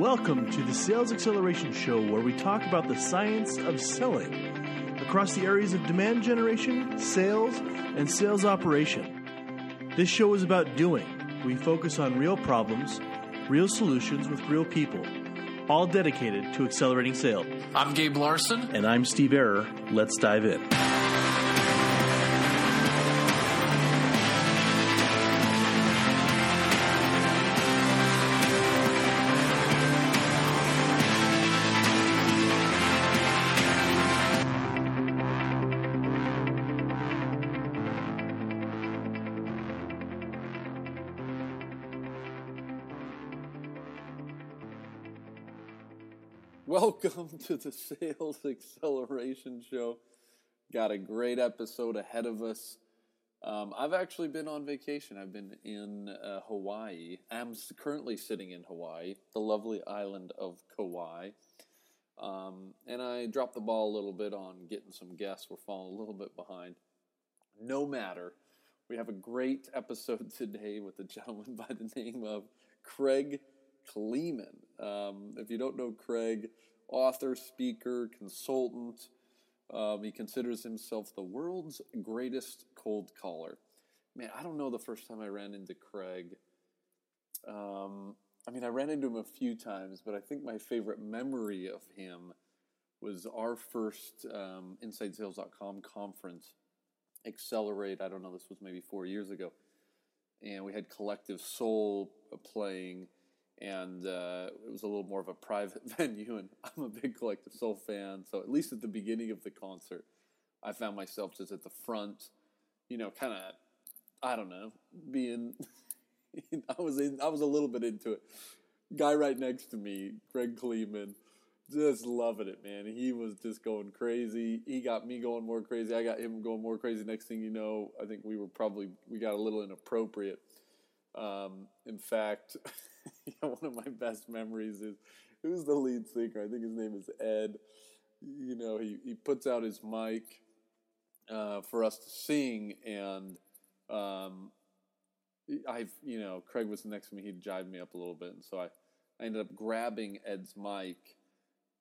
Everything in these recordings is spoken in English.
Welcome to the Sales Acceleration Show, where we talk about the science of selling across the areas of demand generation, sales, and sales operation. This show is about doing. We focus on real problems, real solutions with real people, all dedicated to accelerating sales. I'm Gabe Larson. And I'm Steve Error. Let's dive in. Welcome to the Sales Acceleration Show. Got a great episode ahead of us. Um, I've actually been on vacation. I've been in uh, Hawaii. I'm currently sitting in Hawaii, the lovely island of Kauai. Um, and I dropped the ball a little bit on getting some guests. We're falling a little bit behind. No matter. We have a great episode today with a gentleman by the name of Kraig Kleeman. Um, if you don't know Kraig, author, speaker, consultant, um, he considers himself the world's greatest cold caller. Man, I don't know the first time I ran into Kraig. Um, I mean, I ran into him a few times, but I think my favorite memory of him was our first um, InsideSales.com conference, Accelerate. I don't know, this was maybe four years ago. And we had Collective Soul playing and uh, it was a little more of a private venue. And I'm a big Collective Soul fan, so at least at the beginning of the concert, I found myself just at the front, you know, kind of, I don't know, being. I was in. I was a little bit into it. Guy right next to me, Kraig Kleeman, just loving it, man. He was just going crazy. He got me going more crazy. I got him going more crazy. Next thing you know, I think we were probably we got a little inappropriate. Um, in fact. one of my best memories is who's the lead singer? I think his name is Ed. You know, he, he puts out his mic uh, for us to sing, and um, I've you know Kraig was next to me. He'd jive me up a little bit, and so I, I ended up grabbing Ed's mic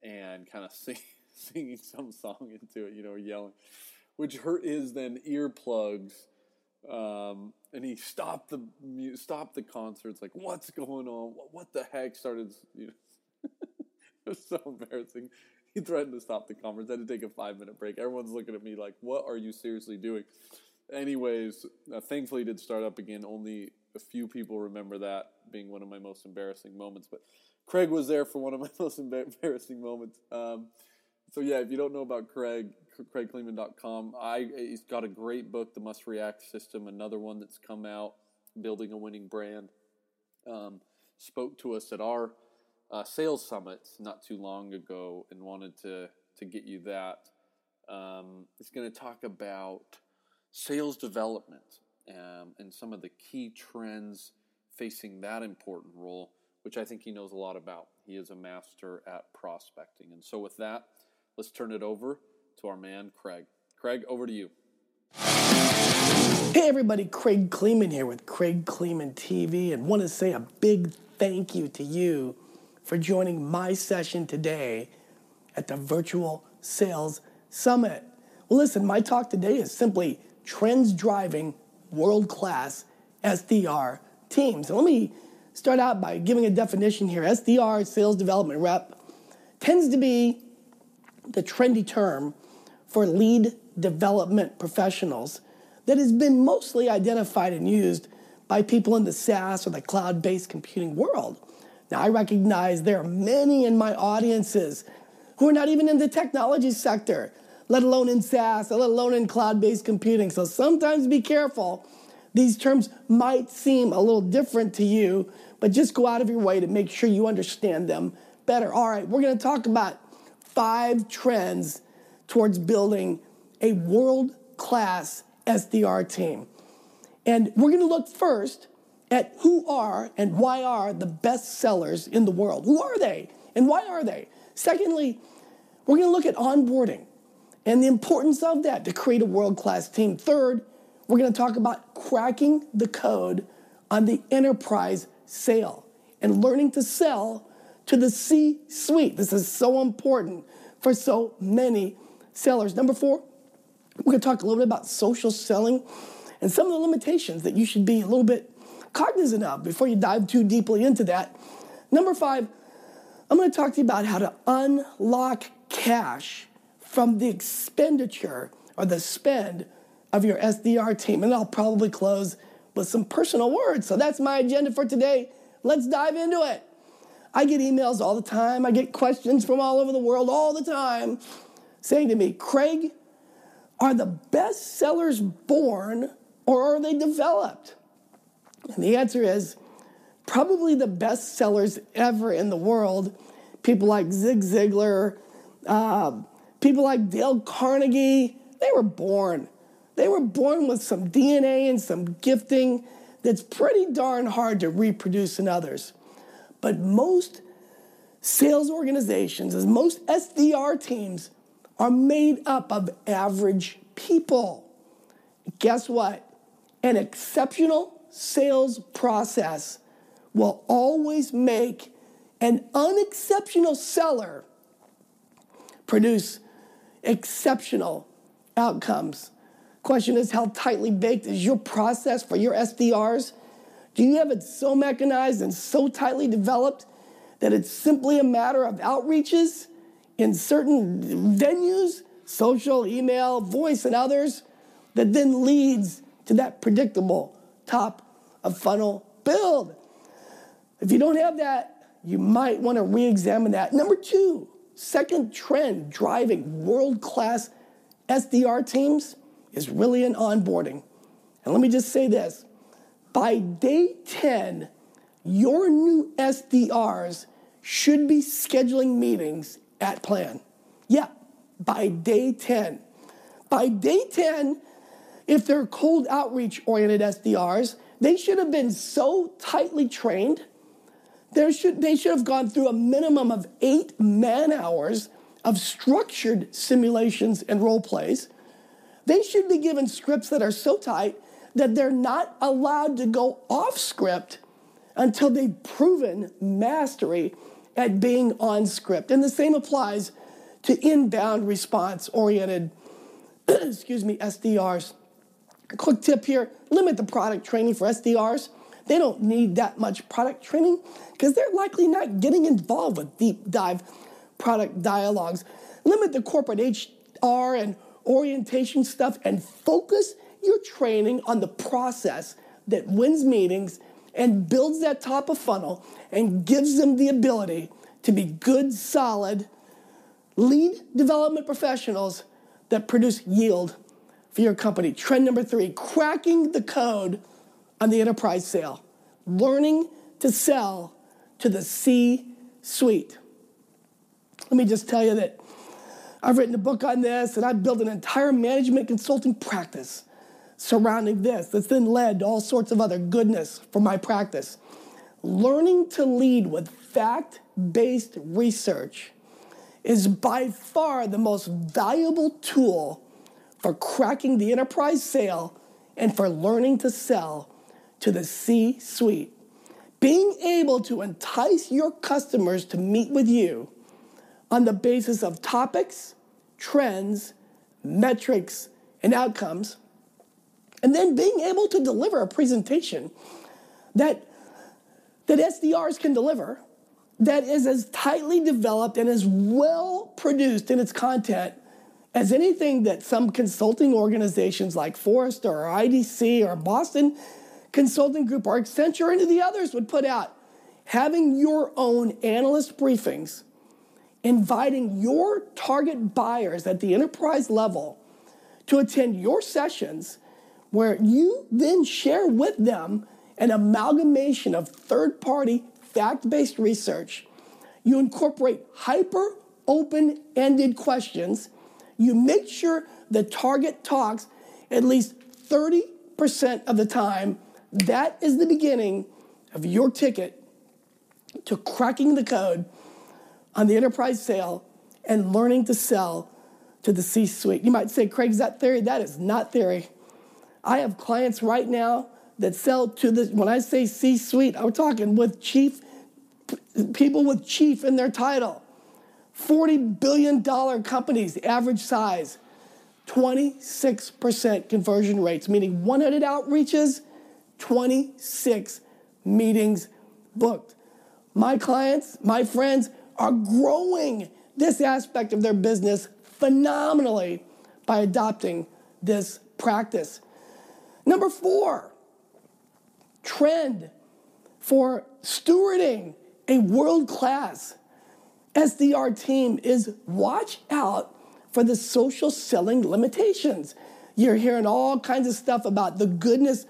and kind of sing, singing some song into it. You know, yelling, which hurt his then earplugs um, and he stopped the stopped the concert. It's like, what's going on? What, what the heck? Started, you know, it was so embarrassing. He threatened to stop the conference. I had to take a five minute break. Everyone's looking at me like, what are you seriously doing? Anyways, uh, thankfully, did start up again. Only a few people remember that being one of my most embarrassing moments. But Kraig was there for one of my most embarrassing moments. Um, so yeah, if you don't know about Kraig, KraigKleeman.com. I he's got a great book, The Must React System. Another one that's come out, Building a Winning Brand. Um, spoke to us at our uh, sales summit not too long ago, and wanted to to get you that. Um, he's going to talk about sales development um, and some of the key trends facing that important role, which I think he knows a lot about. He is a master at prospecting, and so with that, let's turn it over to our man, Kraig. Kraig, over to you. Hey, everybody, Kraig Kleeman here with Kraig Kleeman TV, and want to say a big thank you to you for joining my session today at the Virtual Sales Summit. Well, listen, my talk today is simply trends driving world class SDR teams. And let me start out by giving a definition here. SDR, sales development rep, tends to be the trendy term for lead development professionals that has been mostly identified and used by people in the SaaS or the cloud based computing world. Now, I recognize there are many in my audiences who are not even in the technology sector, let alone in SaaS, let alone in cloud based computing. So sometimes be careful. These terms might seem a little different to you, but just go out of your way to make sure you understand them better. All right, we're to talk about five trends towards building a world class SDR team. And we're going to look first at who are and why are the best sellers in the world. Who are they and why are they? Secondly, we're going to look at onboarding and the importance of that to create a world class team. Third, we're going to talk about cracking the code on the enterprise sale and learning to sell to the C suite. This is so important for so many sellers. Number four, we're going to talk a little bit about social selling and some of the limitations that you should be a little bit cognizant of before you dive too deeply into that. Number five, I'm going to talk to you about how to unlock cash from the expenditure or the spend of your SDR team. And I'll probably close with some personal words. So that's my agenda for today. Let's dive into it. I get emails all the time. I get questions from all over the world all the time saying to me, Kraig, are the best sellers born or are they developed? And the answer is probably the best sellers ever in the world. People like Zig Ziglar, uh, people like Dale Carnegie, they were born. They were born with some DNA and some gifting that's pretty darn hard to reproduce in others. But most sales organizations, as most SDR teams, are made up of average people. Guess what? An exceptional sales process will always make an unexceptional seller produce exceptional outcomes. Question is how tightly baked is your process for your SDRs? Do you have it so mechanized and so tightly developed that it's simply a matter of outreaches in certain venues, social, email, voice, and others, that then leads to that predictable top of funnel build? If you don't have that, you might want to re examine that. Number two, second trend driving world class SDR teams is really in onboarding. And let me just say this by day 10, your new SDRs should be scheduling meetings at plan. Yeah, by day 10. By day 10, if they're cold outreach oriented SDRs, they should have been so tightly trained there should, they should have gone through a minimum of eight man hours of structured simulations and role plays. They should be given scripts that are so tight that they're not allowed to go off script until they've proven mastery at being on script. And the same applies to inbound response oriented, excuse me, SDRs. A quick tip here limit the product training for SDRs. They don't need that much product training because they're likely not getting involved with deep dive product dialogues. Limit the corporate HR and orientation stuff and focus your training on the process that wins meetings and builds that top of funnel and gives them the ability to be good, solid lead development professionals that produce yield for your company. Trend number three cracking the code on the enterprise sale, learning to sell to the C suite. Let me just tell you that I've written a book on this and I've built an entire management consulting practice surrounding this that's then led to all sorts of other goodness for my practice. Learning to lead with fact based research is by far the most valuable tool for cracking the enterprise sale and for learning to sell to the C suite. Being able to entice your customers to meet with you on the basis of topics, trends, metrics, and outcomes, and then being able to deliver a presentation that, that SDRs can deliver that is as tightly developed and as well produced in its content as anything that some consulting organizations like Forrester or IDC or Boston Consulting Group or Accenture or any of the others would put out. Having your own analyst briefings, inviting your target buyers at the enterprise level to attend your sessions where you then share with them an amalgamation of third party fact based research. You incorporate hyper open ended questions. You make sure the target talks at least 30% of the time that is the beginning of your ticket to cracking the code on the enterprise sale and learning to sell to the C suite. You might say, Kraig, is that theory? That is not theory. I have clients right now that sell to the, when I say C suite, I'm talking with chief people with chief in their title. $40 billion companies, average size, 26% conversion rates, meaning 100 outreaches, 26 meetings booked. My clients, my friends are growing this aspect of their business phenomenally by adopting this practice. Number four, trend for stewarding a world class SDR team is watch out for the social selling limitations. You're hearing all kinds of stuff about the goodness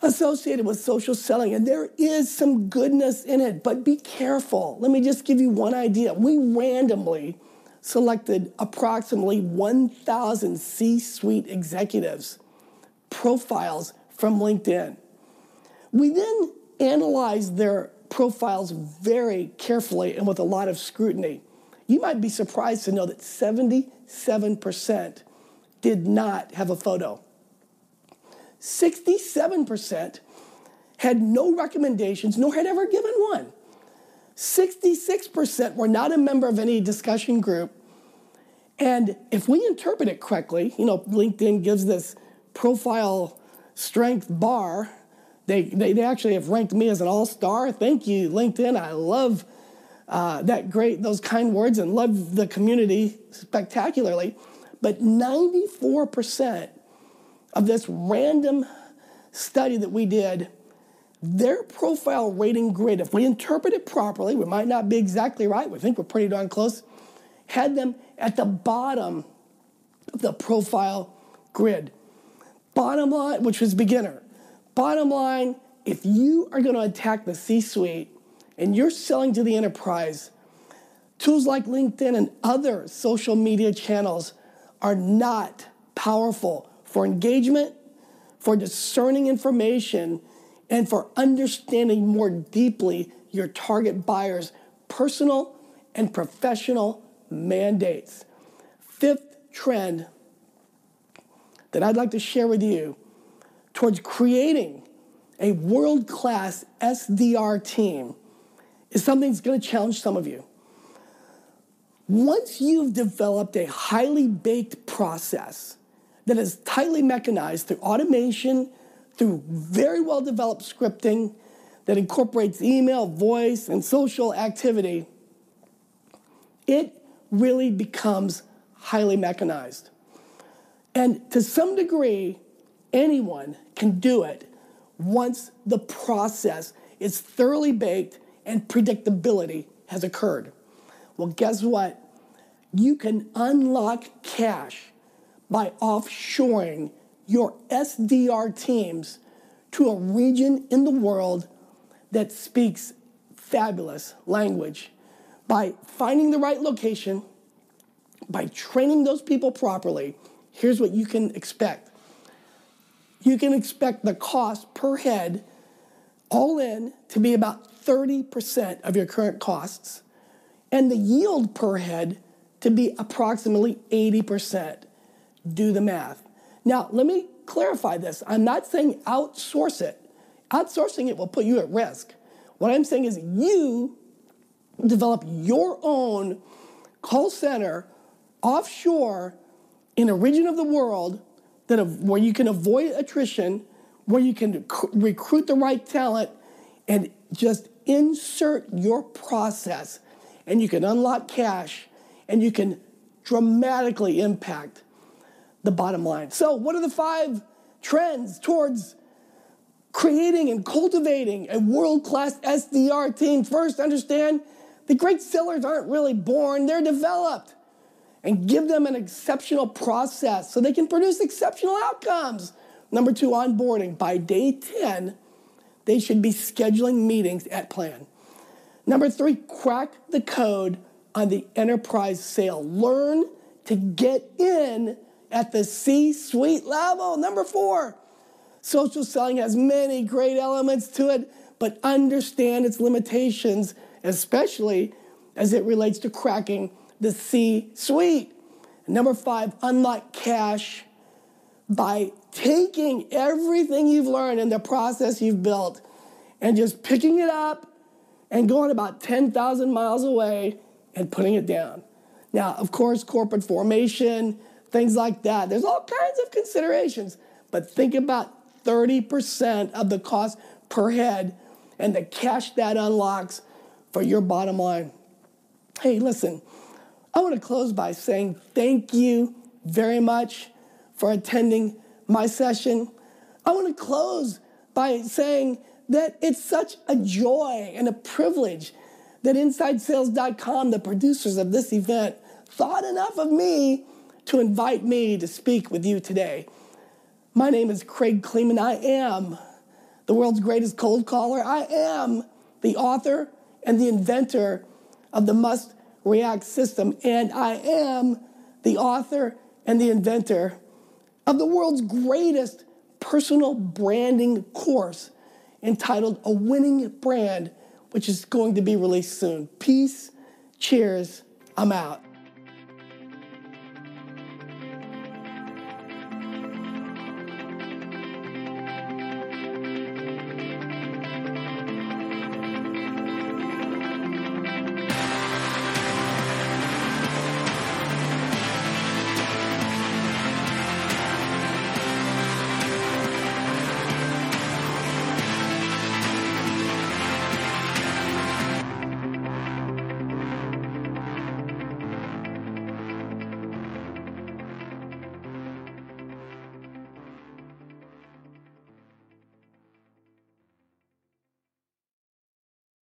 associated with social selling, and there is some goodness in it, but be careful. Let me just give you one idea. We randomly selected approximately 1,000 C suite executives' profiles from LinkedIn. We then analyzed their profiles very carefully and with a lot of scrutiny. You might be surprised to know that 77% did not have a photo. 67% had no recommendations, nor had ever given one. 66% were not a member of any discussion group. And if we interpret it correctly, you know, LinkedIn gives this profile strength bar. They, they, they actually have ranked me as an all star. Thank you, LinkedIn. I love uh, that great, those kind words, and love the community spectacularly. But 94% of this random study that we did, their profile rating grid, if we interpret it properly, we might not be exactly right, we think we're pretty darn close, had them at the bottom of the profile grid. Bottom line, which was beginner. Bottom line, if you are going to attack the C suite and you're selling to the enterprise, tools like LinkedIn and other social media channels are not powerful for engagement, for discerning information, and for understanding more deeply your target buyer's personal and professional mandates. Fifth trend that I'd like to share with you towards creating a world class SDR team is something that's going to challenge some of you. Once you've developed a highly baked process, that is tightly mechanized through automation, through very well developed scripting that incorporates email, voice, and social activity, it really becomes highly mechanized. And to some degree, anyone can do it once the process is thoroughly baked and predictability has occurred. Well, guess what? You can unlock cash by offshoring your SDR teams to a region in the world that speaks fabulous language by finding the right location, by training those people properly. Here's what you can expect you can expect the cost per head, all in, to be about 30% of your current costs, and the yield per head to be approximately 80% do the math. Now, let me clarify this. I'm not saying outsource it. Outsourcing it will put you at risk. What I'm saying is you develop your own call center offshore in a region of the world that where you can avoid attrition, where you can recruit the right talent and just insert your process and you can unlock cash and you can dramatically impact the bottom line. So, what are the five trends towards creating and cultivating a world class SDR team? First, understand the great sellers aren't really born, they're developed. And give them an exceptional process so they can produce exceptional outcomes. Number two, onboarding. By day 10, they should be scheduling meetings at plan. Number three, crack the code on the enterprise sale. Learn to get in at the C suite level. Number four, social selling has many great elements to it, but understand its limitations, especially as it relates to cracking the C suite. Number five, unlock cash by taking everything you've learned in the process you've built and just picking it up and going about 10,000 miles away and putting it down. Now, of course, corporate formation, things like that, there's all kinds of considerations, but think about 30% of the cost per head and the cash that unlocks for your bottom line. Hey, listen, I want to close by saying thank you very much for attending my session. I want to close by saying that it's such a joy and a privilege that InsideSales.com, the producers of this event, thought enough of me to invite me to speak with you today. My name is Kraig Kleeman. I am the world's greatest cold caller. I am the author and the inventor of the Must React system, and I am the author and the inventor of the world's greatest personal branding course entitled A Winning Brand, which is going to be released soon. Peace, cheers, I'm out.